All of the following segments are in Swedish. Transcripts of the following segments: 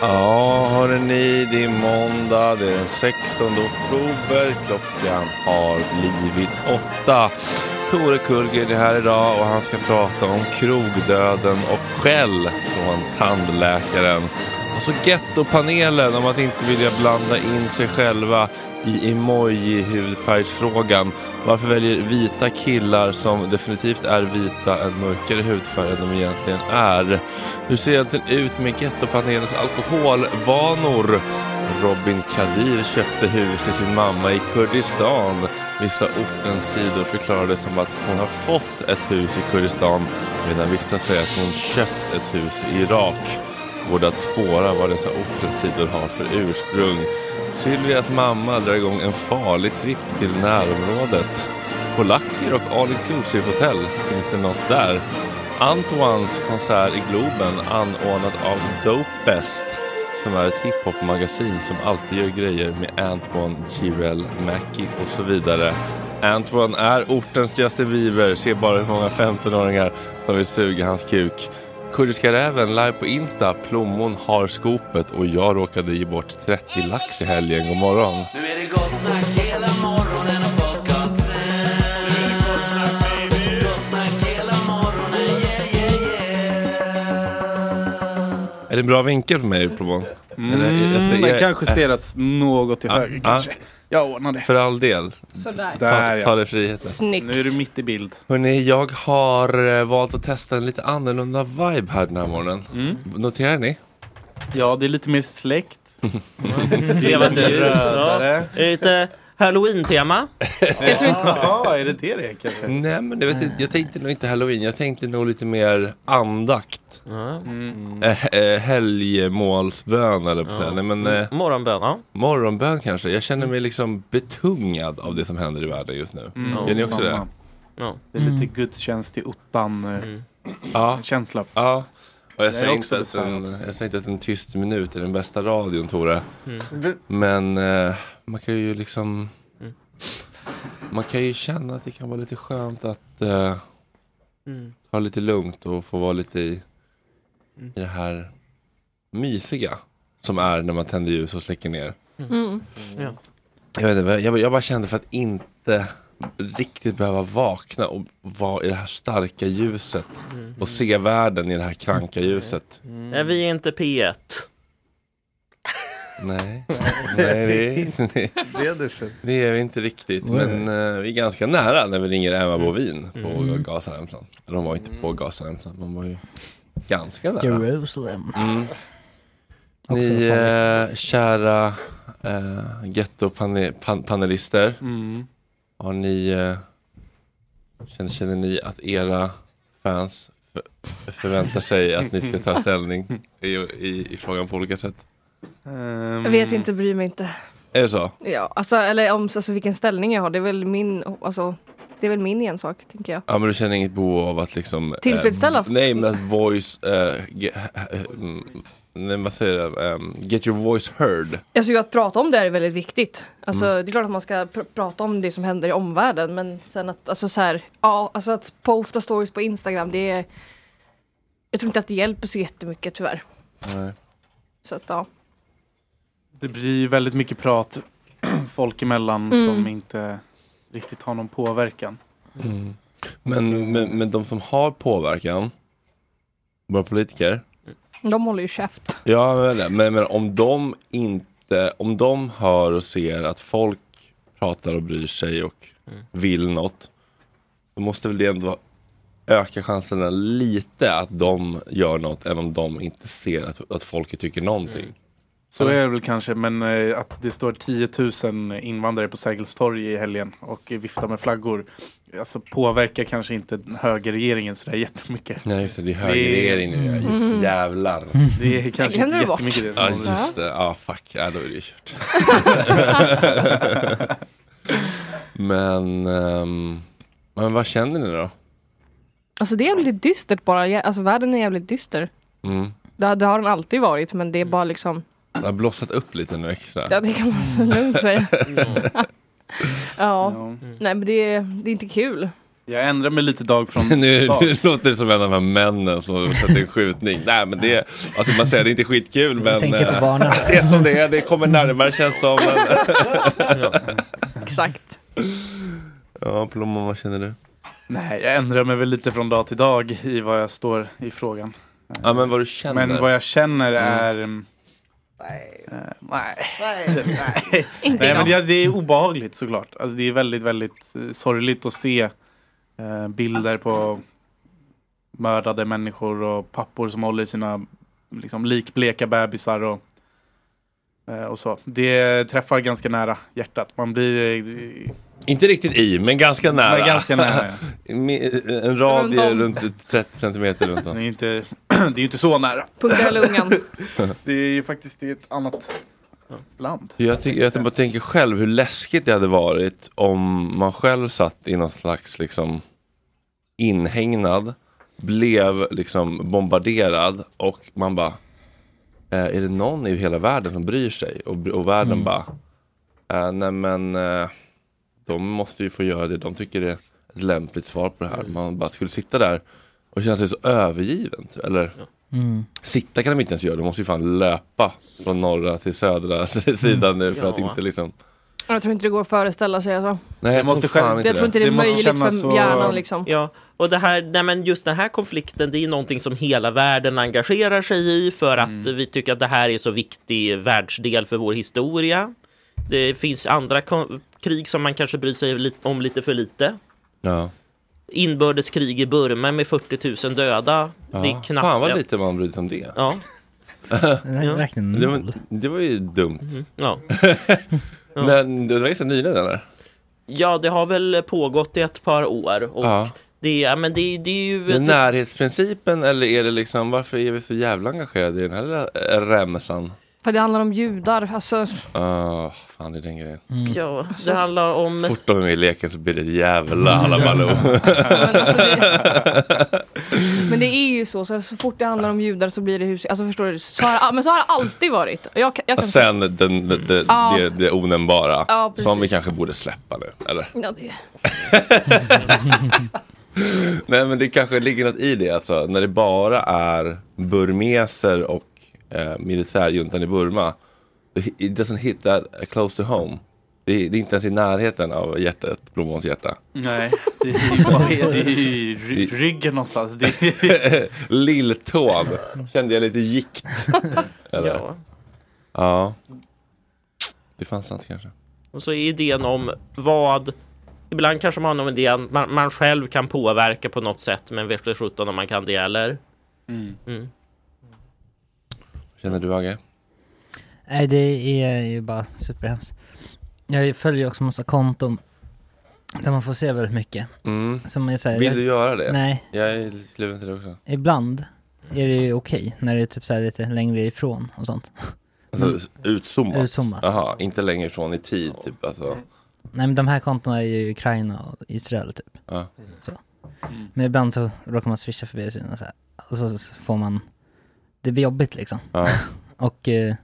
Ja, hörni, det är måndag, det är den 16 oktober. Klockan har blivit åtta. Tore Kullgren är här idag och han ska prata om krogdöden och skäll från tandläkaren. Och så gettopanelen om att inte vilja blanda in sig själva i emoji-hudfärgsfrågan. Varför väljer vita killar som definitivt är vita en mörkare hudfärg än de egentligen är? Hur ser det egentligen ut med gettopanelens alkoholvanor? Robin Kadir köpte hus till sin mamma i Kurdistan. Vissa ortens sidor förklarar det som att hon har fått ett hus i Kurdistan medan vissa säger att hon köpt ett hus i Irak. Går det att spåra vad dessa ortens sidor har för ursprung? Sylvias mamma drar igång en farlig tripp till närområdet. Polacker och all inclusive hotell, finns det något där? Antoines konsert i Globen anordnad av Dopest som är ett hiphop-magasin som alltid gör grejer med Antoine, Jireel, Mackie och så vidare. Antoine är ortens Justin Bieber, se bara hur många 15-åringar som vill suga hans kuk. Kurdiska räven live på Insta, plommon har skopet och jag råkade ge bort 30 lax i helgen. God morgon. Nu är det gott snack hela morgonen och är det en bra vinkel på mig, plommon? Mm, Eller- den jag- kan justeras något till höger ja. kanske. Jag ordnar det. För all del. Sådär. Ta, Där ta ja. dig friheten. Snyggt. Nu är du mitt i bild. Hörrni, jag har eh, valt att testa en lite annorlunda vibe här den här morgonen. Mm. Noterar ni? Ja, det är lite mer släkt. Det var lite Rödare. Lite halloween-tema. Jag tror inte... Ja, är det det det är kanske? Nej men jag, vet, inte, jag tänkte nog inte halloween, jag tänkte nog lite mer andakt. Mm. Eh, eh, helgmålsbön eller på säga. Nej men eh, Morgonbön, ja. morgonbön kanske. Jag känner mig liksom betungad av det som händer i världen just nu. Mm. Gör ni också det? Ja. Det är lite gudstjänst i ottan eh, Mm. Ja. känsla. ja. Och jag säger, också inte att en, jag säger inte att en tyst minut är den bästa radion Tore. Mm. Men eh, man kan ju liksom Mm. Man kan ju känna att det kan vara lite skönt att eh, Mm. ta lite lugnt och få vara lite i, Mm. i det här mysiga som är när man tänder ljus och släcker ner. Mm. Ja. Jag, vet inte, jag, jag bara kände för att inte riktigt behöva vakna och vara i det här starka ljuset Mm. och se världen i det här kranka ljuset. Är vi inte P1? Nej, Nej det, är, det, Det är det är vi inte riktigt. Nej. Men eh, vi är ganska nära när vi ringer Emma Bovin på Mm. Gazaremsan. Eller de var inte på Gazaremsan, de var ju ganska nära. Jerusalem. Mm. Ni eh, kära eh, getto-panelister, Mm. har ni, eh, känner, känner ni att era fans för, förväntar sig att ni ska ta ställning i, i, i frågan på olika sätt? Ehm, Jag vet inte, bryr mig inte. Är det så? Ja, alltså, eller om alltså, vilken ställning jag har, det är väl min, alltså, det är väl min ensak, tänker jag. Ja men du känner inget behov av att liksom eh, Tillfredsställa? v- Nej men att voice eh, ge, eh, mm, Nej vad säger jag? Ehm, get your voice heard Alltså ju att prata om det är väldigt viktigt. Alltså Mm. det är klart att man ska pr- prata om det som händer i omvärlden men sen att, alltså så här, ja, alltså att posta stories på Instagram det är Jag tror inte att det hjälper så jättemycket tyvärr. Nej. Så att ja. Det blir väldigt mycket prat folk emellan Mm. som inte riktigt har någon påverkan. men, men, men de som har påverkan Våra politiker De håller ju käft. Ja men, men, men om de inte Om de hör och ser att folk pratar och bryr sig och vill något Då måste väl det ändå öka chanserna lite att de gör något än om de inte ser att, att folket tycker någonting. Så är det väl kanske, men eh, att det står 10 000 invandrare på Sergels torg i helgen och viftar med flaggor. Alltså påverkar kanske inte högerregeringen sådär jättemycket. Nej just det, det är högerregering nu. ja, Just Mm. jävlar. Det är kanske inte det bort. jättemycket det. Ja just det, ja fuck, ja då är det kört. men, ehm, men vad känner ni då? Alltså det är jävligt dystert bara. Alltså världen är jävligt dyster. Mm. Det, det har den alltid varit men det är bara liksom har blossat upp lite nu extra. Ja det kan man så lugnt säga. ja. Ja. Nej men det är, det är inte kul. Jag ändrar mig lite dag från Nu, dag. nu låter det som en av de här männen som sätter en skjutning. Nej men det, alltså man säger det är inte skitkul men tänker på eh, det är som det är, det kommer närmare känns som. Men, Exakt. ja, Plommon vad känner du? Nej, jag ändrar mig väl lite från dag till dag i vad jag står i frågan. Ja men vad du känner. Men vad jag känner Mm. är... mm, eh, nej. nej. Inte Nej, men det, det är obehagligt såklart. Alltså, det är väldigt, väldigt eh, sorgligt att se eh, bilder på mördade människor och pappor som håller i sina liksom, likbleka bebisar. Och, Eh, och så. Det träffar ganska nära hjärtat. Man blir... Inte riktigt i, men ganska nära. Men ganska nära, en radie Runt om. runt 30 centimeter runt om. inte, det är ju inte så nära. Punkta hela ungan. Det är ju faktiskt i ett annat land. Jag, tycker, jag bara tänker själv hur läskigt det hade varit om man själv satt i någon slags liksom inhägnad, blev liksom bombarderad och man bara eh, är det någon i hela världen som bryr sig? Och, och världen Mm. bara eh, nej men eh, de måste ju få göra det de tycker det är ett lämpligt svar på det här. Man bara skulle sitta där och känna sig så övergiven. Eller Mm. sitta kan de inte ens göra, de måste ju fan löpa från norra till södra sidan nu för att inte liksom Jag tror inte det går att föreställa sig alltså. Nej, jag måste själv- inte Jag tror inte det är Det måste möjligt för så- hjärnan liksom. Ja, och det här, nej men just den här konflikten, det är någonting som hela världen engagerar sig i för att Mm. vi tycker att det här är så viktig världsdel för vår historia. Det finns andra krig som man kanske bryr sig om lite för lite. Ja. Inbördeskrig i Burma med 40 000 döda. Ja. Det är knappt Fan vad lite man bryr sig om det. Ja, Ja. Det var, det var ju dumt. ja. Men det var ganska nyligen eller? ja, det har väl pågått i ett par år. Och Ja. det, ja, men det, det är ju... Det närhetsprincipen eller är det liksom varför är vi så jävla engagerade i den här remsan? För det handlar om judar. Alltså, Ah, fan det är den grejen. Ja, det handlar om... Fort de är med i leken så blir det ett jävla halabaloo. men, alltså det, men det är ju så, så, så fort det handlar om judar så blir det hus. Alltså förstår du? Så har, men så har det alltid varit. Jag, jag kan sen den, den, det, Ja. det, det onämnbara Ja, som vi kanske borde släppa nu, eller? Ja, det, Nej men det kanske ligger något i det alltså, när det bara är burmeser och eh, militärjuntan i Burma. It doesn't hit that close to home. Det är, det är inte ens i närheten av hjärtat, Blommåns hjärta. Nej, det är ju bara det är i ry- ryggen någonstans. Det är, Lilltån kände jag lite gikt. Eller? Ja. ja. Det fanns sant kanske. Och så är idén om vad Ibland kanske man har en idé man, man själv kan påverka på något sätt men vet sjutton om man kan det eller? Mm. Känner du Agge? Nej, det är ju bara superhemskt. Jag följer också massa konton där man får se väldigt mycket. Mm. Som är så här, Vill du göra det? Nej, Jag är lite kluven till det också. ibland är det ju okej när det är typ så här lite längre ifrån och sånt. Alltså, utzoomat? Utzoomat. Jaha, inte längre ifrån i tid typ alltså. Nej men de här kontona är ju Ukraina och Israel typ. Ja. Så. Men ibland så råkar man swisha förbi och så och så får man, det blir jobbigt liksom. Ja. Och, eh,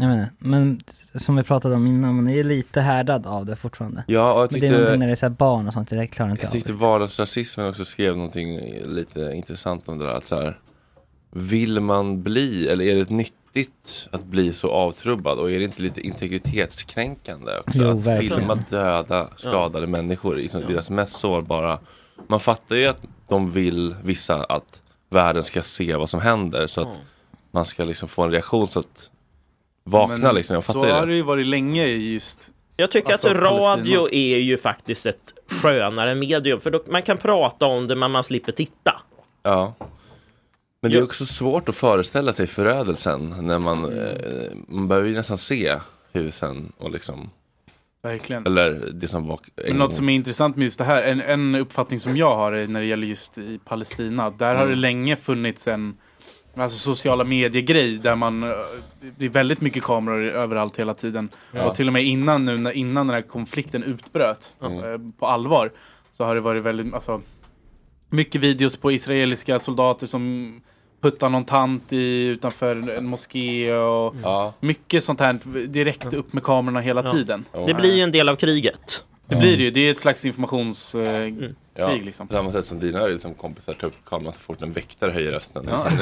jag menar, men som vi pratade om innan, man är lite härdad av det fortfarande. Ja, och jag Men det är någonting tyckte, när det är så här barn och sånt, det klarar inte jag jag tyckte av. vardagsrasismen också skrev någonting lite intressant om det där. Att så här, vill man bli, eller är det nyttigt att bli så avtrubbad? Och är det inte lite integritetskränkande också? Jo, att verkligen. filma döda, skadade människor i som deras mest sårbara. Man fattar ju att de vill, vissa, att världen ska se vad som händer. Så att man ska liksom få en reaktion så att vakna Men liksom. Jag fattar så ju har det. det ju varit länge i just Jag tycker Alltså, att radio Palestina. är ju faktiskt ett skönare medium för då, man kan prata om det men man slipper titta. Ja. Men det är också svårt att föreställa sig förödelsen när man, eh, man behöver ju nästan se husen och liksom, verkligen. eller det som var Men något som är intressant med just det här, en, en uppfattning som jag har är när det gäller just i Palestina. Där har det Mm. länge funnits en alltså sociala medier-grej där man, eh, det är väldigt mycket kameror överallt hela tiden. Ja. Och till och med innan nu, när, innan den här konflikten utbröt Mm. eh, på allvar, så har det varit väldigt, alltså, mycket videos på israeliska soldater som puttar någon tant i, utanför en moské och Ja. mycket sånt här direkt upp med kamerorna hela Ja. tiden. Det blir ju en del av kriget. Det blir det ju, det är ett slags informationskrig eh, Ja, liksom. på samma sätt som dina liksom, kompisar tar upp kameran så fort en väktare höjer rösten. Ja.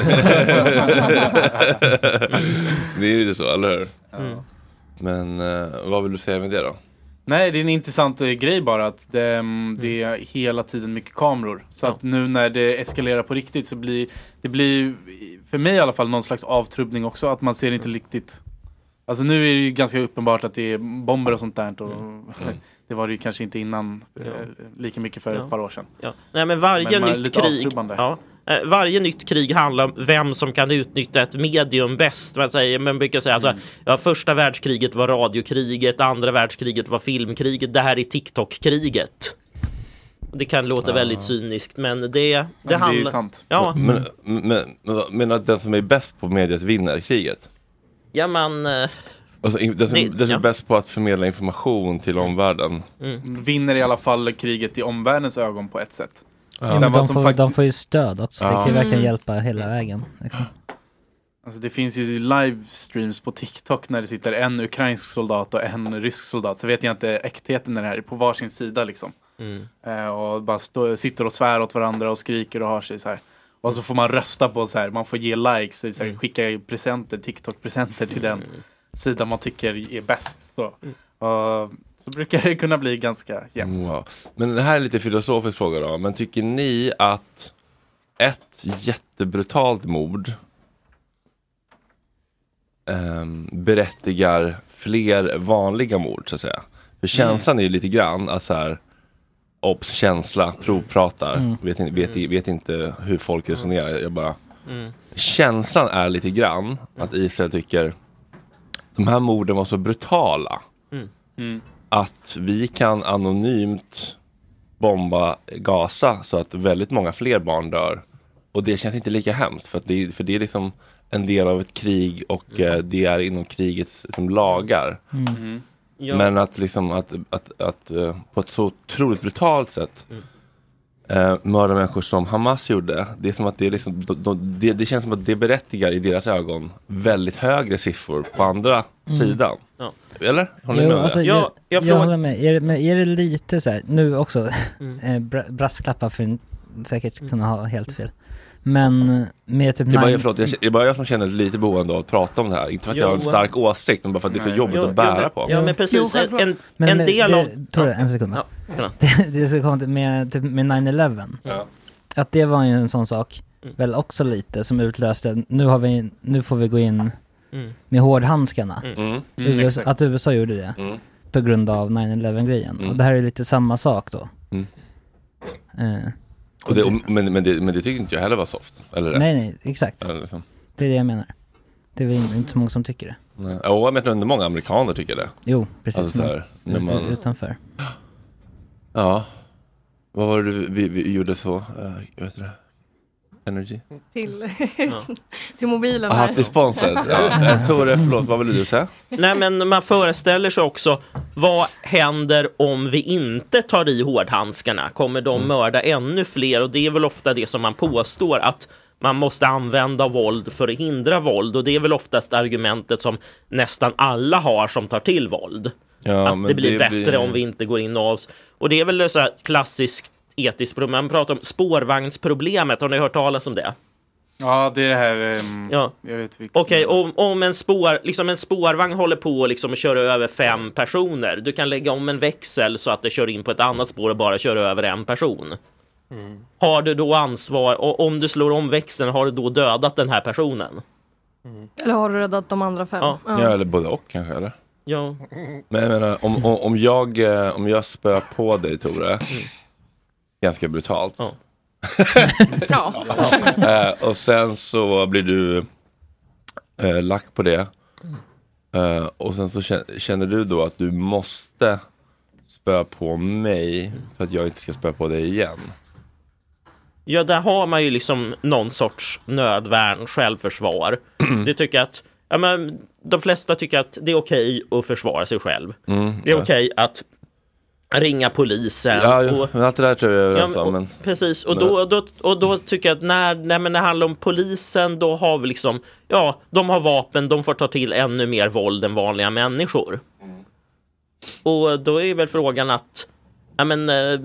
det är ju så, eller hur? Mm. Men eh, vad vill du säga med det då? Nej, det är en intressant eh, grej bara att det, mm, det är hela tiden mycket kameror. Så Ja. att nu när det eskalerar på riktigt så blir det blir för mig i alla fall någon slags avtrubbning också. Att man ser inte riktigt Alltså nu är det ju ganska uppenbart att det är bomber och sånt där. Och det var det ju kanske inte innan eh, lika mycket för Ja. ett par år sedan. Ja. Nej men varje Men man är nytt krig ja, eh, varje nytt krig handlar om vem som kan utnyttja ett medium bäst. Man, säger, man brukar säga Mm. alltså, ja, första världskriget var radiokriget, andra världskriget var filmkriget, det här är TikTok-kriget. Det kan låta väldigt cyniskt men det, det, det är ju handlar... sant. Ja, Men, men, men menar att den som är bäst på mediet vinner kriget? ja man... eh, Alltså, den som, Det- den som ja. är bäst på att förmedla information till omvärlden. Vinner i alla fall kriget i omvärldens ögon på ett sätt. Ja, men de, som får, faktiskt- de får ju stöd också. Det kan ju verkligen Mm. hjälpa hela vägen. Liksom. Alltså det finns ju livestreams på TikTok när det sitter en ukrainsk soldat och en rysk soldat. Så vet jag inte äktheten i det här, på varsin sida liksom. Mm. Eh, och bara stå, sitter och svär åt varandra och skriker och har sig så här. Och så får man rösta på så här, man får ge likes, så här, skicka presenter, TikTok-presenter till den sida man tycker är bäst. Så, och, så brukar det kunna bli ganska jämnt. Wow. Men det här är lite filosofisk fråga då. Men tycker ni att ett jättebrutalt mord ehm, berättigar fler vanliga mord så att säga? För känslan är ju lite grann att så här Obs, känsla, provpratar, Mm. vet, inte, vet, vet inte hur folk resonerar. Jag bara Mm. Känslan är lite grann att Israel tycker de här morden var så brutala Mm. Att vi kan anonymt bomba Gaza så att väldigt många fler barn dör. Och det känns inte lika hemskt för, att det, för det är liksom en del av ett krig och eh, det är inom krigets liksom, lagar. Mm. Ja. Men att liksom att, att, att eh, på ett så otroligt brutalt sätt Mm. Eh, mörda människor som Hamas gjorde. Det, är som att det, är liksom, de, de, det, det känns som att det berättigar i deras ögon väldigt högre siffror på andra sidan. Ja. Eller? Håller ni Jo, med alltså, jag, jag jag, frågar- håller med. Är men är det lite så här, nu också, Mm. eh, bra- brasklappar för en, säkert kunna ha helt fel. Men med typ Det är, bara, nine- förlåt, jag, det är bara jag som känner lite behov av att prata om det här. Inte för att jag har en Jo. stark åsikt, men bara för att det är så jobbigt Ja, att bära på. Ja men Jo, precis, en, en, men, en del det, av... Tore, en sekund bara. Ja, det, det ska komma till med, typ med 9-11. Ja. Att det var ju en sån sak, Mm. väl också lite, som utlöste, nu, har vi, nu får vi gå in Mm. med hårdhandskarna. Mm. Mm. Mm, USA, exakt. att USA gjorde det. Mm. På grund av 9-11 grejen. Mm. Och det här är lite samma sak då. Mm. Eh, Och det, och, men, men, det, men det tycker inte jag heller var soft. Eller rätt? nej, nej, exakt. Eller liksom. Det är det jag menar. Det är väl inte så många som tycker det. Nej. Jo, men ändå många amerikaner tycker det. Jo, precis. Alltså, här, när man, Utanför. ja. Vad var det du- vi, vi gjorde så? Uh, heter det? Energy? Till, Ja. till mobilen Aha, till sponsret. Ja. Tore, förlåt, vad ville du säga? Nej men man föreställer sig också vad händer om vi inte tar i hårdhandskarna? Kommer de Mm. mörda ännu fler? Och det är väl ofta det som man påstår att man måste använda våld för att hindra våld och det är väl oftast argumentet som nästan alla har som tar till våld. Ja, att men det blir det bättre blir- om vi inte går in och oss. Och det är väl så här klassiskt etiskt problem. Man pratar om spårvagnsproblemet. Har ni hört talas om det? Ja, det är det här... ehm, Ja. Jag vet vilket. Okej, om, om en, spår, liksom en spårvagn håller på liksom att köra över fem personer. Du kan lägga om en växel så att det kör in på ett annat spår och bara kör över en person. Har du då ansvar, och om du slår om växeln, har du då dödat den här personen? Eller har du räddat de andra fem? Ja. Ja, eller både och kanske, eller? Ja. Men jag menar, om, om, om, jag, eh, om jag spör på dig Tore, ganska brutalt. Ja. ja. Eh, och sen så blir du eh, lack på det. Eh, och sen så känner, du då att du måste spö på mig för att jag inte ska spö på dig igen. Ja, där har man ju liksom någon sorts nödvärn, självförsvar. Det tycker att, ja men de flesta tycker att det är okej att försvara sig själv. Mm, Det är ja. okej att ringa polisen. Ja, och, ja, men allt det där tror jag är Ja, överens men, och, precis, och men- då, då, och då tycker jag att när, när, men när det handlar om polisen, då har vi liksom, ja, de har vapen, de får ta till ännu mer våld än vanliga människor. Och då är väl frågan att, ja men, eh,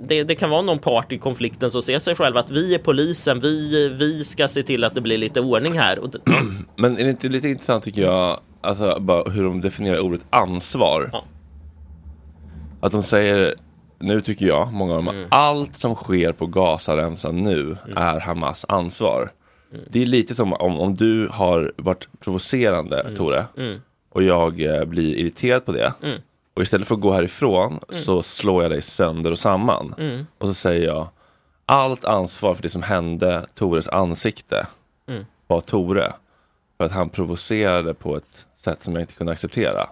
det, det kan vara någon part i konflikten som ser sig själv att vi är polisen, vi, vi ska se till att det blir lite ordning här. Och men är det inte lite intressant tycker jag, alltså bara hur de definierar ordet ansvar. Ja. Att de säger, nu tycker jag, många av dem, Mm. allt som sker på Gazaremsan nu är Hamas ansvar. Mm. Det är lite som om, om du har varit provocerande, Tore, mm, och jag eh, blir irriterad på det. Mm. Och istället för att gå härifrån så slår jag dig sönder och samman. mm, Och så säger jag, allt ansvar för det som hände Tores ansikte Mm. var Tore. För att han provocerade på ett sätt som jag inte kunde acceptera.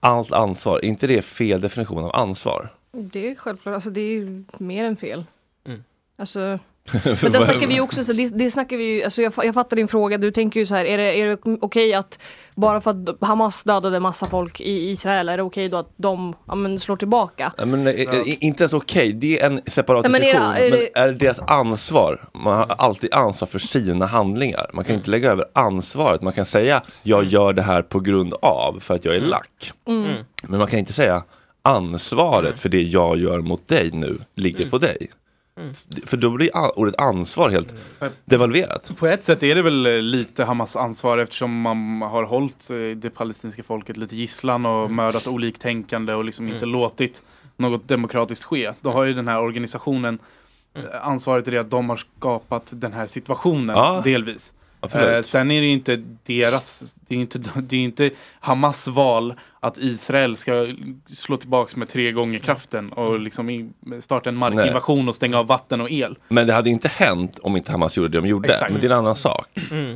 Allt ansvar, är inte det fel definition av ansvar? Det är självklart, alltså det är mer än fel. Mm. Alltså, men där snackar vi ju också, så det, det snackar vi ju, alltså jag, jag fattar din fråga, du tänker ju så här, är det, är det okej att bara för att Hamas dödade massa folk i Israel, är det okej då att de ja, men, slår tillbaka? Ja, Men, eh, eh, Inte ens okej, det är en separat Nej, men är det- Men är det deras ansvar? Man har alltid ansvar för sina handlingar. Man kan inte lägga över ansvaret. Man kan säga jag gör det här på grund av för att jag är lack. Mm. Men man kan inte säga ansvaret för det jag gör mot dig nu ligger på dig. För då blir ordet ansvar helt devalverat. På ett sätt är det väl eh, lite Hamas ansvar eftersom man har hållit eh, det palestinska folket lite gisslan och mördat oliktänkande och liksom inte låtit något demokratiskt ske. Då har ju den här organisationen eh, ansvaret i det att de har skapat den här situationen Ja, delvis. Absolut. Eh, sen är det ju inte deras, det är ju inte, det är inte Hamas val att Israel ska slå tillbaka med tre gånger kraften och liksom i- starta en markinvasion och stänga av vatten och el. Men det hade inte hänt om inte Hamas gjorde det de gjorde. Exakt. Men det är en annan sak.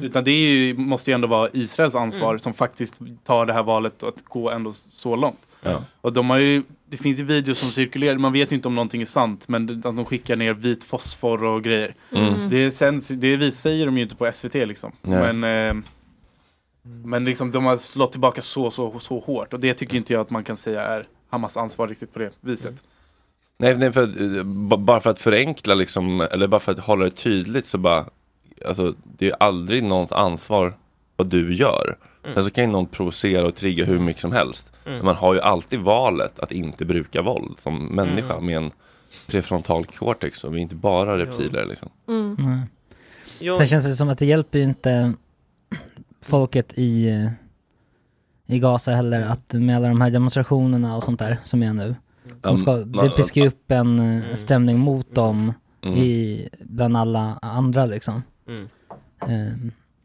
Utan det är ju, måste ju ändå vara Israels ansvar som faktiskt tar det här valet att gå ändå så långt. Ja. Och de har ju, det finns ju videos som cirkulerar, man vet ju inte om någonting är sant, men att de skickar ner vit fosfor och grejer. Mm. Det, sänds, det säger de ju inte på SVT liksom. Nej. Men, eh, men liksom de har slått tillbaka så, så, så hårt och det tycker inte jag att man kan säga är Hamas ansvar riktigt på det viset. Nej, nej för eh, bara för att förenkla liksom, eller bara för att hålla det tydligt så bara, alltså det är aldrig någons ansvar vad du gör. Mm. Sen så kan ju någon provocera och trigga hur mycket som helst. Mm. Men man har ju alltid valet att inte bruka våld som människa Mm. med en prefrontal cortex och vi är inte bara reptiler liksom. Mm. Sen känns det som att det hjälper ju inte folket i, i Gaza heller att med alla de här demonstrationerna och sånt där som är nu. Som Ja, ska, man- det piskar ju upp en eh, Mm. stämning mot dem Mm. i, bland alla andra liksom. Mm.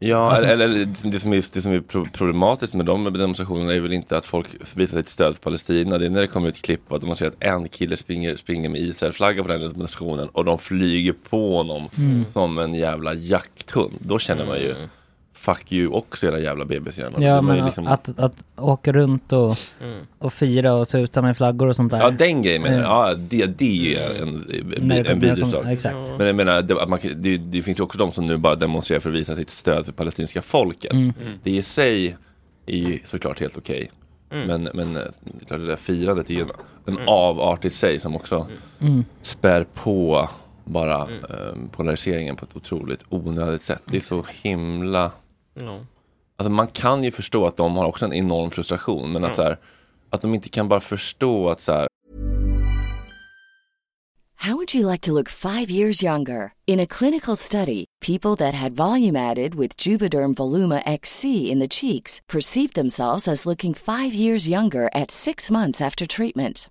Ja, eller, eller det, som är, det som är pro- problematiskt med de demonstrationerna är väl inte att folk visar sitt stöd för Palestina. Det är när det kommer ett klipp att man ser att en kille springer, springer med Israel-flagga på den demonstrationen och de flyger på honom Mm. som en jävla jakthund. Då känner man ju Fuck you också era jävla bebishjärnor. ja men liksom- att, att åka runt och, Mm. och fira och tuta med flaggor och sånt där. Ja den grejen menar jag. Ja det, det är en, en, det- en när det vidrig kommer- sak. Exakt. Men jag menar, det, att man, det, det finns ju också de som nu bara demonstrerar för att visa sitt stöd för palestinska folket. Mm. Det i sig är ju såklart helt okej. Mm. Men, men eh, det där firandet är ju en, en avart i sig som också Mm. spär på bara Mm. eh, polariseringen på ett otroligt onödigt sätt. Det är så himla Alltså man kan ju förstå att de har också en enorm frustration men att, Mm. så här, att de inte kan bara förstå att så här, How would you like to look five years younger? In a clinical study, people that had volume added with Juvederm Voluma XC in the cheeks perceived themselves as looking five years younger at six months after treatment.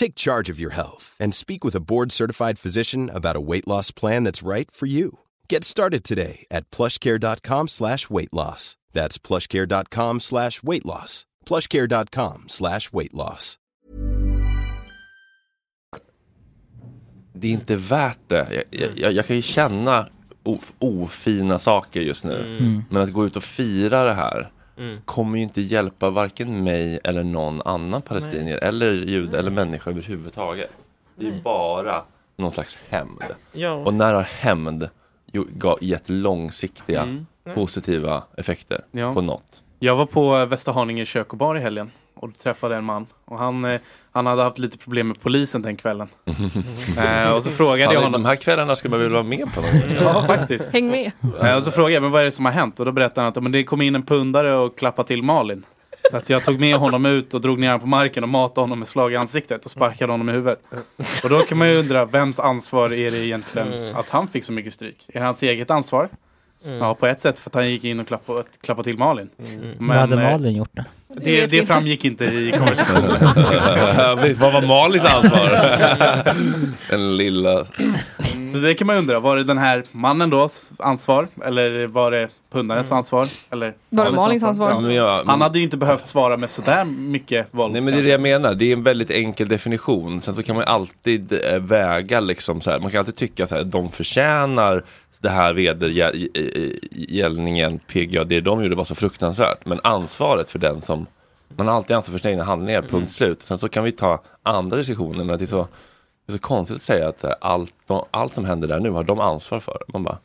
Take charge of your health and speak with a board-certified physician about a weight loss plan that's right for you. Get started today at plushcare.com slash weight loss. That's plushcare.com slash weight loss. plushcare.com slash weight loss. Det är inte värt det. Jag, jag, jag, kan ju känna o, ofina saker just nu. Mm. Men att gå ut och fira det här Mm. kommer ju inte hjälpa varken mig eller någon annan palestinier eller jude eller människa överhuvudtaget. Det är ju bara någon slags hämnd. Ja. Och när har hämnd gett långsiktiga Mm. positiva effekter Ja. på något? Jag var på Västerhaninge kök och bar i helgen och träffade en man och han, eh, han hade haft lite problem med polisen den kvällen. eh, och så frågade jag honom. De här kvällarna ska man väl vara med på? Något. Ja, faktiskt. Häng med. Eh, och så frågade jag, men vad är det som har hänt? Och då berättade han att men det kom in en pundare och klappade till Malin. Så att jag tog med honom ut och drog ner honom på marken och matade honom med slag i ansiktet och sparkade honom i huvudet. Och då kan man ju undra, vems ansvar är det egentligen Mm. att han fick så mycket stryk? Är det hans eget ansvar? Mm. Ja, på ett sätt för att han gick in och klappade, klappade till Malin. Mm. Vad hade eh, Malin gjort? Det Det, det framgick inte i konversationen. Vad var Malins ansvar? Den lilla... Så det kan man ju undra, var det den här mannen då ansvar? Eller var det pundarens ansvar? Eller Var det Malins ansvar? Ja. Men jag- Han hade ju inte behövt svara med sådär mycket våld. Nej men det är det jag menar, det är en väldigt enkel definition. Sen så kan man ju alltid eh, väga liksom så här. man kan alltid tycka så här, de förtjänar det här vedergällningen, PGA, det de gjorde var så fruktansvärt. Men ansvaret för den som, man har alltid ansvar för sina egna handlingar, punkt slut. Sen så kan vi ta andra diskussioner, men det är så, det är så konstigt att säga att eh, allt, allt som händer där nu har de ansvar för. Man bara,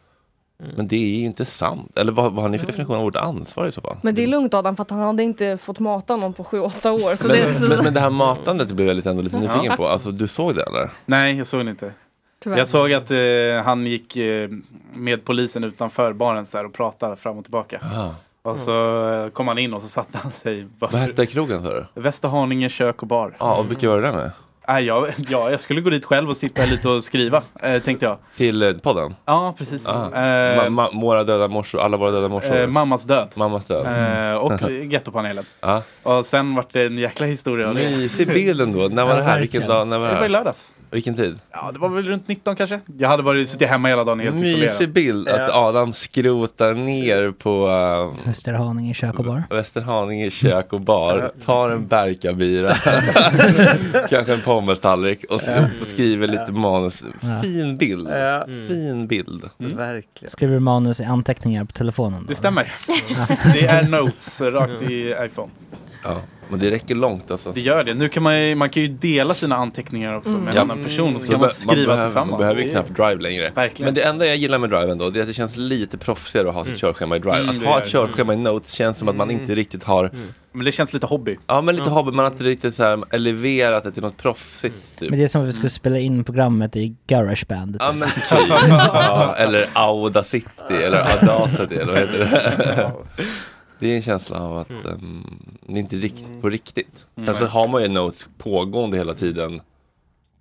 men det är ju inte sant. Eller vad, vad har ni för definition av ordet ansvar i så fall? Men det är lugnt Adam för att han hade inte fått mata någon på 7-8 år. Så Men, det, men, men det här matandet blev jag lite, ändå lite nyfiken på. Alltså du såg det eller? Nej, jag såg den inte. Tyvärr. Jag såg att eh, han gick eh, med polisen utanför baren här och pratade fram och tillbaka. Och så eh, kom han in och så satte han sig. Bara, Vad hette krogen du? Västerhaninge kök och bar. Ja, och vilka var det där med? Nej, jag, ja, jag skulle gå dit själv och sitta lite och skriva, eh, tänkte jag. Till eh, podden? Ja, precis. Ah. Eh, Ma- ma- våra döda morsor, alla våra döda morsor. eh, mammas död. Mammas död. Eh, och gettopanelen. Ja. Och sen vart det en jäkla historia. Mysig bild ändå. När var Ja, det här? Vilken dag? När var Det det var i här? lördags. Vilken tid? Ja, det var väl runt 19 kanske. Jag hade varit suttit hemma hela dagen helt Mysig isolerad. bild att Adam skrotar ner på uh, Västerhaninge kök och bar. Västerhaninge kök och bar, tar en Berka-bira, kanske en pommestallrik och sk- och skriver lite manus. Fin bild. Ja. Fin bild. Verkligen. Skriver manus i anteckningar på telefonen då? Det stämmer. det är notes rakt i iPhone. Ja. Men det räcker långt alltså. Det gör det. Nu kan man ju, man kan ju dela sina anteckningar också med en Ja. annan person och så Så kan man skriva behöver, tillsammans. Man behöver ju knappt drive längre. Verkligen. Men det enda jag gillar med drive ändå, det är att det känns lite proffsigare att ha sitt körschema i drive. Mm, att ha ett körschema i notes känns som att man inte riktigt har Men det känns lite hobby. Ja men lite hobby, man har inte riktigt så här eleverat det till något proffsigt typ. Men det är som att vi skulle spela in programmet i Garageband. Ja men typ. ja, eller Audacity eller Audacity eller vad heter det? Det är en känsla av att um, det är inte riktigt på riktigt. Sen så har man ju notes pågående hela tiden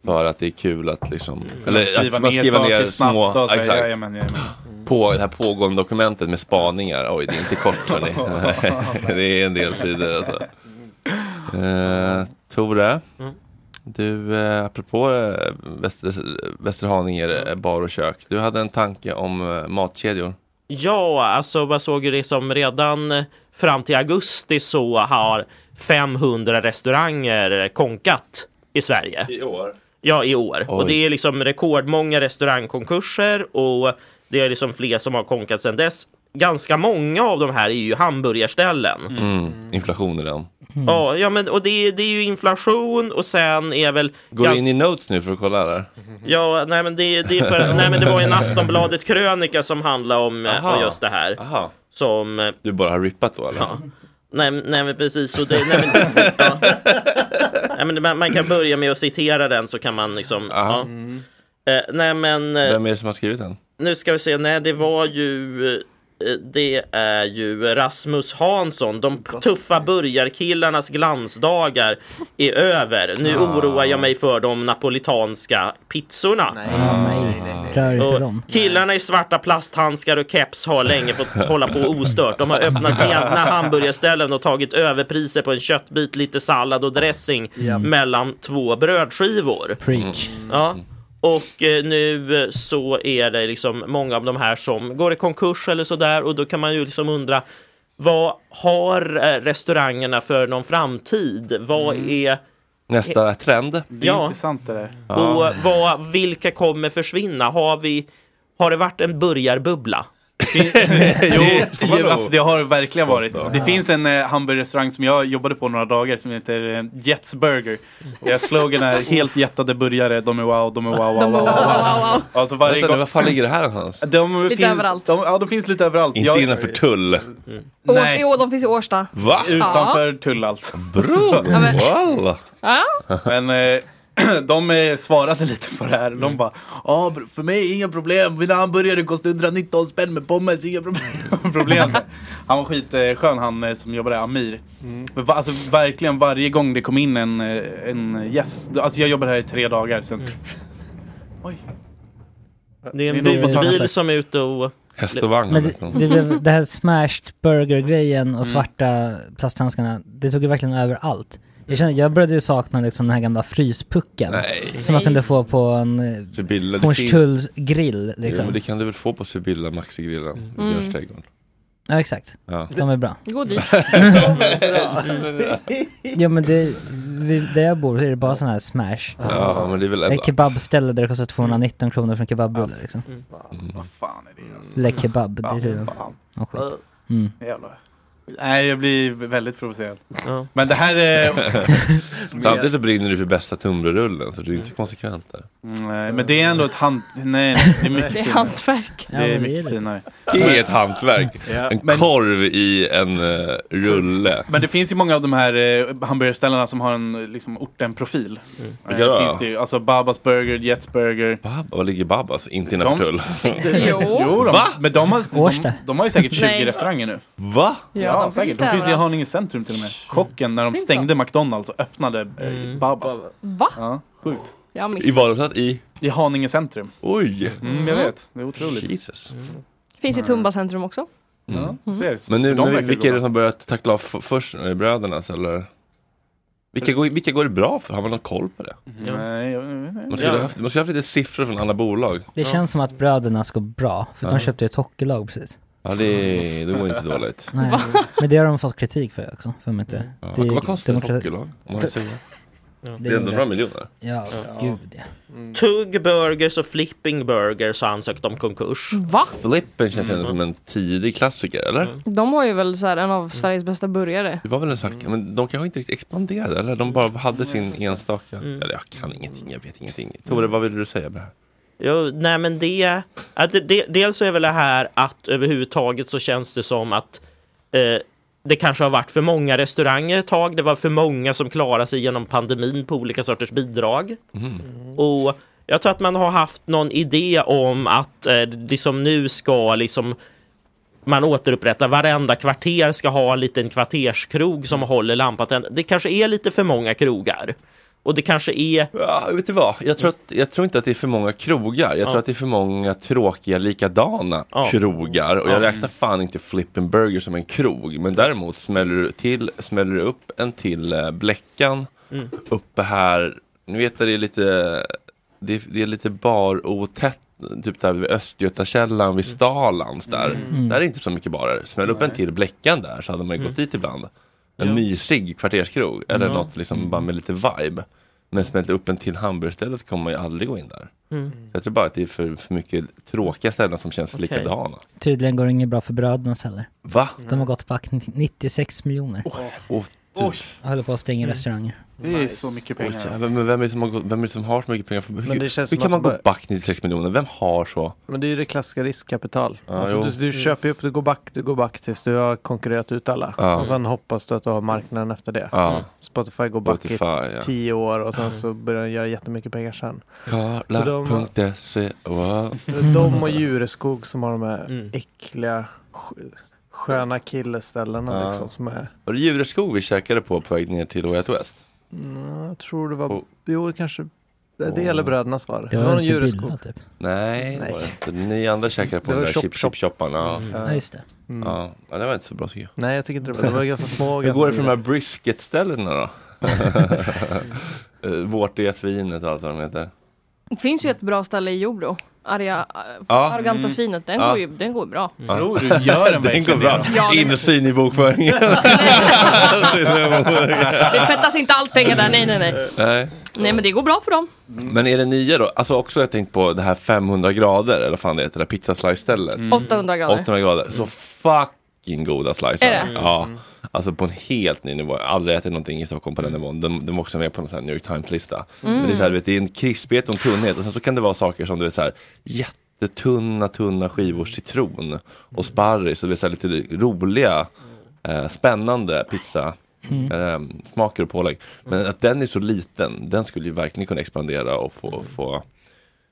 för att det är kul att liksom, eller skriva att man ner skriver ner snabbt små, här, exakt, jajamän, jajamän. på det här pågående dokumentet med spaningar. Oj, det är inte kort hörni. det är en del sidor alltså. Eh, Tore, du eh, apropå eh, Väster, Västerhaninge eh, bar och kök. Du hade en tanke om matkedjor. Ja, alltså vad såg det som redan fram till augusti så har 500 restauranger konkat i Sverige. I år? Ja, i år. Oj. Och det är liksom rekordmånga restaurangkonkurser och det är liksom fler som har konkat sedan dess. Ganska många av de här är ju hamburgerställen. Mm. Inflation i den. Ja, ja, men och det, det är ju inflation och sen är väl... Går du in i notes nu för att kolla där? Ja, nej men det, det är för, nej men det var en Aftonbladet krönika som handlade om, eh, Aha. om just det här. Aha. Som... eh, Du bara har rippat då eller? Ja. Nej, nej men precis, så det, nej, men, ja. nej, men man, man kan börja med att citera den så kan man liksom... Ja. Eh, nej men... eh, Vem är det som har skrivit den? nu ska vi se, nej det var ju det är ju Rasmus Hansson. De tuffa burgarkillarnas glansdagar är över. Nu oroar jag mig för de napolitanska pizzorna. nej, nej, nej. Dem. killarna i svarta plasthandskar och keps har länge fått hålla på ostört. De har öppnat ena hamburgerställen och tagit överpriser på en köttbit, lite sallad och dressing mellan två brödskivor. Preach. Ja. Och eh, nu eh, så är det liksom många av de här som går i konkurs eller sådär och då kan man ju liksom undra vad har eh, restaurangerna för någon framtid? Vad är Nästa trend. Det är Ja. intressant det där. och vad, vilka kommer försvinna? Har, vi, har det varit en burgarbubbla? jo, det, alltså, det har verkligen varit. Det finns en eh, hamburgerrestaurang som jag jobbade på några dagar som heter eh, Jets Burger. Deras slogan är helt jättade burgare, de är wow, de är wow, wow, wow, wow. wow. Alltså varje Vänta, gång... var fan ligger det här någonstans? De Lite finns, överallt. De, ja, de finns lite överallt. Inte Jag- innanför tull. Års, Nej. jo, de finns i Årsta. Va? Utanför tull alltså. Bro! men- Walla. Ja. Men eh, de svarade lite på det här. De bara Ja, för mig inga problem. Mina hamburgare kostar 119 spänn med pommes, inga problem. problem. Han var skitskön han eh, som jobbade där, Amir. Va, alltså verkligen varje gång det kom in en, eh, en gäst. Alltså jag jobbade här i tre dagar sen. Oj. Det är en bil som är ute och... Häst och vagn. Men det, liksom. det, blev, det här smashed burger-grejen Mm. och svarta plasthandskarna, det tog ju verkligen över allt. Jag, kände, jag började ju sakna liksom den här gamla fryspucken. Nej. Som man kunde få på en eh, Sibylla. Hornstulls grill Jo, liksom. men det kan du väl få på Sibylla Maxi-grillen i Björnsträdgården? Ja exakt, Ja. de är bra. Gå dit. Ja men det, vi, där jag bor så är det bara sån här smash. ja, men det är väl Ett ändå... kebabställe där det kostar 219 kronor för en kebabrulle liksom. Vad fan är det alltså? Le kebab, det är Fan, tydligen. fan. Ja, skit. Mm. Jävlar. Nej, jag blir väldigt provocerad. Ja. Men det här är... Samtidigt så brinner du för bästa tunnbrödsrullen så du är inte konsekvent där. Nej, men det är ändå ett hand... Nej, det är mycket Det är hantverk. Ja, Det är mycket finare. Det är ett hantverk. Ja. En Men- korv i en uh, rulle. Men det finns ju många av de här eh, hamburgerställena som har en liksom, orten-profil. Eh, då? finns det ju. Alltså Babas Burger, Jets Burger. Babba, var ligger Babas? Inte innanför De- tull. Jo. Jo, de, Va? men de har, de, Årsta. de har ju säkert 20 Nej. restauranger nu. Va? Ja, Ja, de säkert. finns De finns ju i. Haninge centrum till och med. Chocken när de Finns stängde McDonalds och öppnade eh, Babas. Va? Ja, sjukt. Jag har I vardagsnatt i? I Haninge centrum. Oj! Mm, jag vet, det är otroligt. Jesus. Finns i Tumba centrum också. Ja, ser. Men nu, de verkar vilka är det som börjat tackla av f- först? Är det brödernas eller? Vilka går, vilka går det bra för? Har man någon koll på det? Nej, jag vet Man inte. skulle, ha haft, man skulle ha haft lite siffror från alla bolag. Det känns som att bröderna ska bra, för Ja. de köpte ju ett hockeylag precis. Ja, det, det går inte dåligt. Nej. Men det har de fått kritik för också, för de inte. Ja, det är vad kostar ett hockeylag? Om man säger. Det Det är ändå några miljoner. Ja, gud ja. Tugg Burgers och Flipping Burgers har ansökt om konkurs. Va? Flippen känns ändå som en tidig klassiker, eller? De har ju väl så här en av Sveriges bästa burgare. Det var väl en sak, men de kanske inte riktigt expanderade, eller? De bara hade sin enstaka... Eller jag kan ingenting, jag vet ingenting. Tore, vad vill du säga med det här? Jo, nej men det, att det, det, dels är väl det här att överhuvudtaget så känns det som att eh, det kanske har varit för många restauranger ett tag. Det var för många som klarade sig genom pandemin på olika sorters bidrag. Och jag tror att man har haft någon idé om att eh, liksom nu ska liksom man återupprättar varenda kvarter ska ha en liten kvarterskrog som håller lampan tänd. Det kanske är lite för många krogar. Och det kanske är Ja, vet du vad? Jag tror, att, jag tror inte att det är för många krogar. Jag tror att det är för många tråkiga likadana krogar. Och Ja. jag räknar fan inte Flippin' Burger som en krog. Men däremot smäller du, till, smäller du upp en till eh, Bläckan Mm. uppe här. Ni vet att det är lite, det är, det är lite barotätt. Typ där vid Östgötakällan vid Stalans där. Mm. Där är inte så mycket barer. Smäll upp en till Bläckan där så hade man ju gått dit ibland. En Ja. mysig kvarterskrog. Eller Ja. något liksom bara med lite vibe. Men smält upp en till hamburgerställe så kommer man ju aldrig gå in där. Mm. Jag tror bara att det är för, för mycket tråkiga ställen som känns Okej. likadana. Tydligen går det inget bra för brödernas heller. Va? De har gått back 96 miljoner. Och, Oj, Och håller på att stänga restauranger. det är så mycket pengar. alltså. jävlar, men vem är, har, vem är det som har så mycket pengar? För, hur, det känns hur som kan man gå back 96 miljoner? Vem har så? Men det är ju det klassiska riskkapital. Ja, alltså, du, du köper ju upp, du går back, du går back tills du har konkurrerat ut alla. Ja. Och sen hoppas du att du har marknaden efter det. Ja. Spotify går back Spotify, i ja. tio år och sen så börjar de göra jättemycket pengar sen. Karla.se wow. De och Djureskog som har de här Mm. äckliga sköna killeställena Ja. liksom som är Var det Djureskog vi käkade på på väg ner till Way Out West? Mm, jag tror det var, Och- jo kanske Det, det gäller brödernas svar. Det var någon väl Sibylla djureskog. typ. Nej, det Nej. var det inte. Ni andra käkade på Det den var där chip chop. chip chopparna. Ja. Ja just det. Mm. Ja. det var inte så bra tycker jag. Nej, jag tycker inte det. var- De var ganska små. Hur går det för de här brisket-ställena då? Eh, Vårtiga svinet och allt vad de heter. Det finns ju ett bra ställe i Jordbro. Arga, Ja. Arganta-svinet, den, Ja. går ju, den går ju bra. Tror du gör den Den går bra. Ja, det- Insyn i bokföringen. Det tvättas inte allt pengar där, nej nej nej. Nej. Nej men det går bra för dem. Men är det nya då? Alltså också jag tänkt på det här 500 grader eller vad fan det heter, det där pizzaslice-stället. Mm. 800 grader. 800 grader. Så fucking goda slicer. Är det? Ja. Alltså på en helt ny nivå. Jag har aldrig ätit någonting i Stockholm på den nivån. De, de var också med på en New York Times-lista. Men det är, så här, vet, det är en krispighet och en tunnhet. Och sen så kan det vara saker som du vet så här jättetunna, tunna skivor citron och sparris. Och det är så här lite roliga, eh, spännande pizza. Eh, smaker och pålägg. Men att den är så liten, den skulle ju verkligen kunna expandera och få, få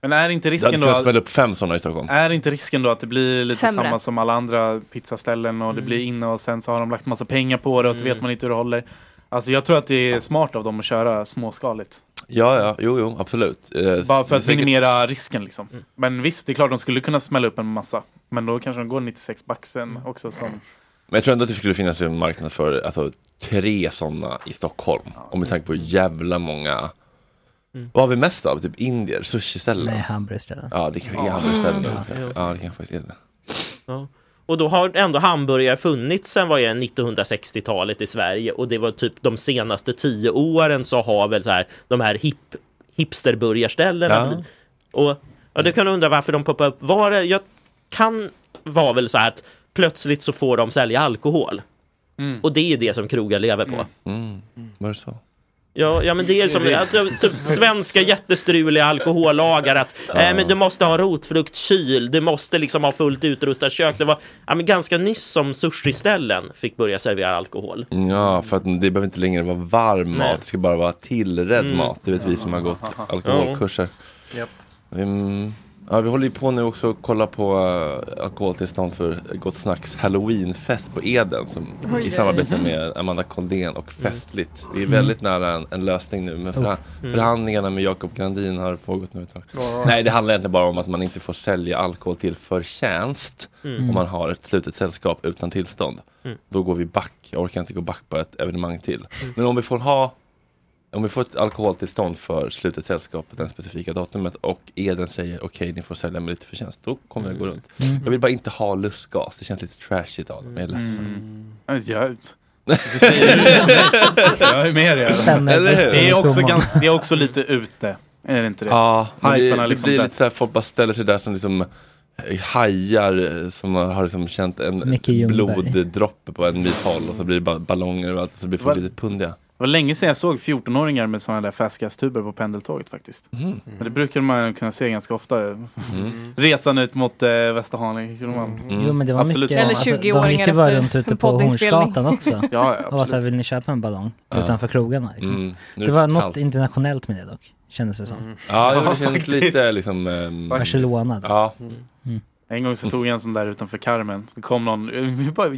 Men är inte risken då smälla upp fem sådana i Stockholm. är inte risken då att det blir lite Sämre. samma som alla andra pizzaställen och det blir inne och sen så har de lagt massa pengar på det och så vet man inte hur det håller. Alltså jag tror att det är smart av dem att köra småskaligt. Ja, ja, jo, jo, absolut. Eh, Bara för att säkert- minimera risken liksom. Men visst, det är klart de skulle kunna smälla upp en massa. Men då kanske de går 96 backen också som... Men jag tror ändå att det skulle finnas en marknad för alltså, tre sådana i Stockholm. Om vi tänker på jävla många. Vad har vi mest av? Typ indier, sushi-ställen? Nej, hamburgerställen. Ja, det kanske är hamburgerställen. Mm. Ja, ja, det kan faktiskt är det. Ja. Och då har ändå hamburgare funnits sedan vad är det, 1960-talet i Sverige och det var typ de senaste tio åren så har väl så här de här hip, hipsterburgarställena Ja. och ja, du kan undra varför de poppar upp. Var det, jag kan vara väl så här att plötsligt så får de sälja alkohol. Och det är det som krogar lever på. Mm. Var det så? Ja, ja men det är som alltså, typ svenska jättestruliga alkohollagar att eh, men du måste ha rotfruktkyl, du måste liksom ha fullt utrustat kök. Det var ja, men ganska nyss som sushi-ställen fick börja servera alkohol. Ja, för att det behöver inte längre vara varm Nej. mat. Det ska bara vara tillredd Mm. mat. Det vet vi som har gått alkoholkurser. Mm, ja, vi håller ju på nu också att kolla på uh, alkoholtillstånd för Gott Snacks halloweenfest på Eden som, Oj, i samarbete med Amanda Koldén och Festligt. Vi är väldigt nära en, en lösning nu men förha- förhandlingarna med Jakob Grandin har pågått nu ett tag. Nej, det handlar egentligen bara om att man inte får sälja alkohol till förtjänst om man har ett slutet sällskap utan tillstånd. Då går vi back. Jag orkar inte gå back på ett evenemang till. Men om vi får ha om vi får ett alkoholtillstånd för slutet sällskap på det specifika datumet och Eden säger okej ni får sälja med lite förtjänst, då kommer det gå runt. Jag vill bara inte ha lustgas, det känns lite trashigt av dem, jag är ledsen. Jag, du säger det. jag är med dig. Det är, också ganska, det är också lite ute. Är det inte det? Ja, det, Hyparna det liksom blir där. lite så här, folk bara ställer sig där som liksom eh, hajar eh, som har liksom känt en bloddroppe på en mils håll och så blir det bara ballonger och så blir folk lite pundiga. Det var länge sedan jag såg 14-åringar med sådana där fastgastuber på pendeltåget faktiskt. Mhm. Men det brukar man kunna se ganska ofta. Resan ut mot eh, Västerhaninge. kunde man- Mm. Jo men det var Absolut. mycket, Eller alltså, de 20-åringar gick ju bara runt ute på. Hornsgatan också. Ja, ja, Och var såhär, vill ni köpa en ballong? Ja. Utanför krogarna liksom. Mm. Är Det var för något kallt. internationellt med det dock, kändes det som. Ja, det Ja, känns faktiskt. lite liksom ehm, Barcelona. där. Ja, En gång så tog jag en sån där utanför Carmen. Det kom någon, vi bara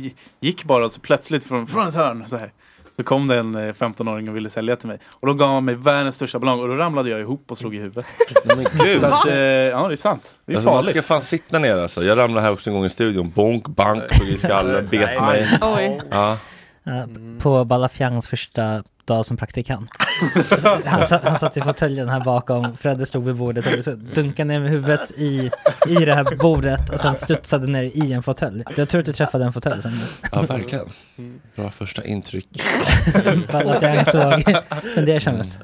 gick bara och så plötsligt från, från ett hörn så här. Så kom det en eh, 15-åring och ville sälja till mig. Och då gav han mig världens största ballong och då ramlade jag ihop och slog i huvudet. men gud. Så att, eh, ja det är sant. Det är Alltså, man farligt. ska fan sitta ner alltså. Jag ramlade här också en gång i studion. Bonk, bank, slog i skallen, bet mig. Oj. Ja. Ja, På Balafiangs första dag som praktikant. Han, satt- han satt i fåtöljen här bakom, Fredde stod vid bordet och så dunkade ner med huvudet i, i det här bordet och sen studsade ner i en fåtölj. Jag tror att du träffade en fåtölj sen. ja, verkligen. Bra första intryck. Balafiang såg fundersam ut.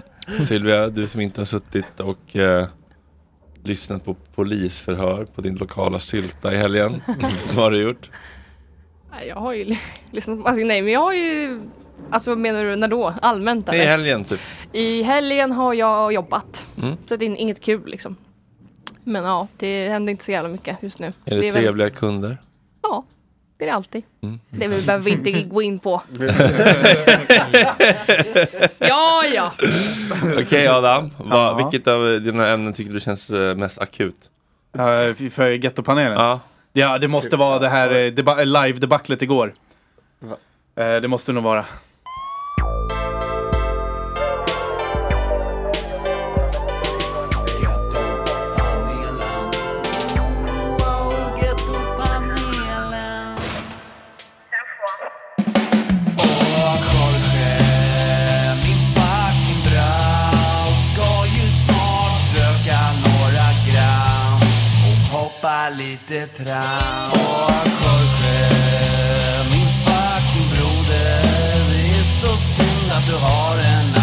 Sylvia, du som inte har suttit och eh, lyssnat på polisförhör på din lokala sylta i helgen. Vad har du gjort? Nej, Jag har ju lyssnat på, alltså, nej men jag har ju, alltså menar du, när då? Allmänt Nej, i eller? helgen typ. I helgen har jag jobbat. Mm. Så det är inget kul liksom. Men ja, det händer inte så jävla mycket just nu. Är det, väl- trevliga kunder? Ja, det är det alltid. Mm. Det behöver vi inte gå in på. ja, ja. Okej Adam, vad, Ja. vilket av dina ämnen tycker du känns eh, mest akut? Ja, för gettopanelen. Ja. Ja, det måste vara det här eh, deba- live-debaclet igår. Eh, det måste nog vara. Och Min fucking broder Det är så synd att du har en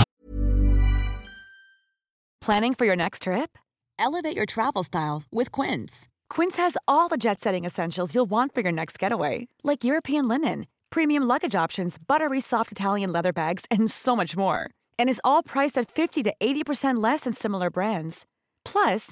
Planning for your next trip? Elevate your travel style with Quince. Quince has all the jet setting essentials you'll want for your next getaway, like European linen, premium luggage options, buttery soft Italian leather bags, and so much more. And is all priced at 50 to 80% less than similar brands. Plus,